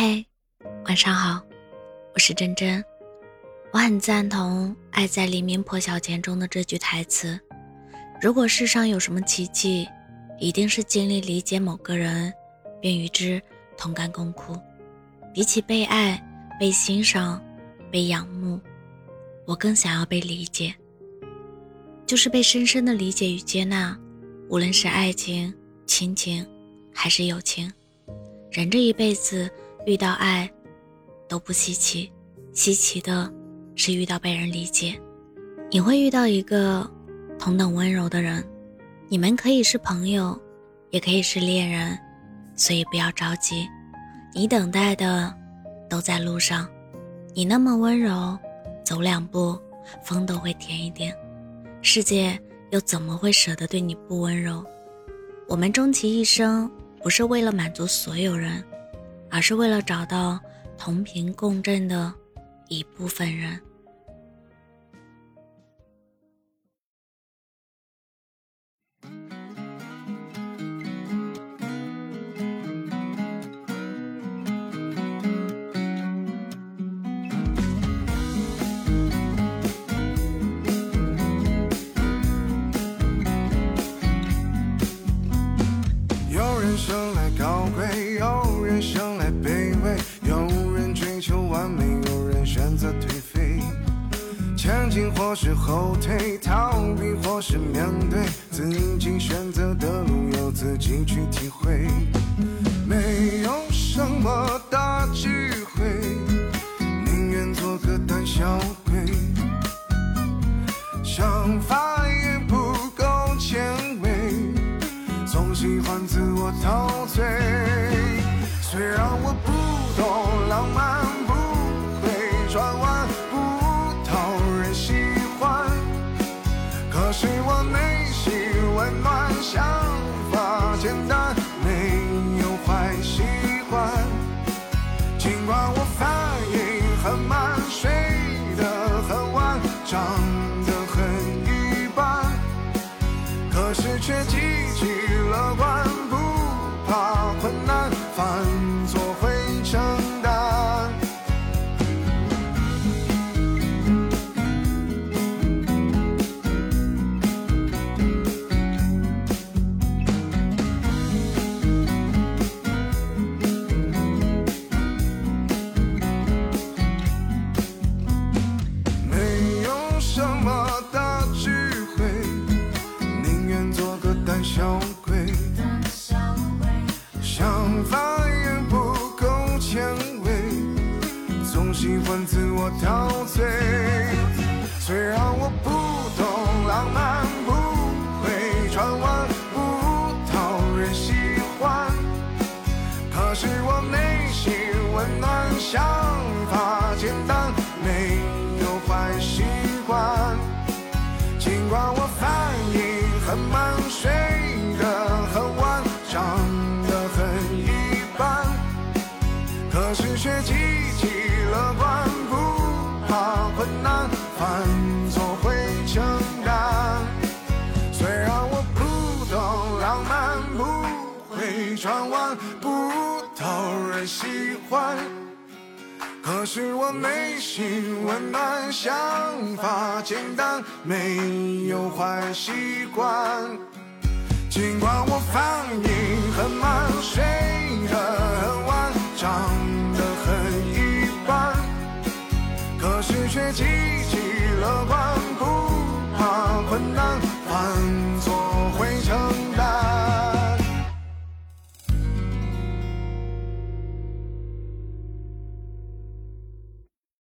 嘿，晚上好，我是真真。我很赞同《爱在黎明破晓前》中的这句台词：如果世上有什么奇迹，一定是尽力理解某个人，并与之同甘共苦。比起被爱、被欣赏、被仰慕，我更想要被理解，就是被深深的理解与接纳。无论是爱情、亲情，还是友情，人这一辈子。遇到爱都不稀奇，稀奇的是遇到被人理解。你会遇到一个同等温柔的人，你们可以是朋友，也可以是恋人，所以不要着急。你等待的都在路上，你那么温柔，走两步风都会甜一点。世界又怎么会舍得对你不温柔？我们终其一生，不是为了满足所有人。而是为了找到同频共振的一部分人。有人生来高贵，有人生。进或是后退，逃避或是面对，自己选择的路由自己去体会。没有什么大智慧，宁愿做个胆小鬼。想法也不够前卫，总喜欢自我陶醉。虽然我不却记起了。想法也不够前卫，总喜欢自我陶醉。虽然我不懂浪漫，不会转弯，不讨人喜欢，可是我内心温暖，想法简单，没有坏习惯。尽管我反应很慢，可是却积极乐观，不怕困难，犯错会承担。虽然我不懂浪漫，不会转弯，不讨人喜欢，可是我内心温暖，想法简单，没有坏习惯。尽管我却积极乐观，不怕困难，犯。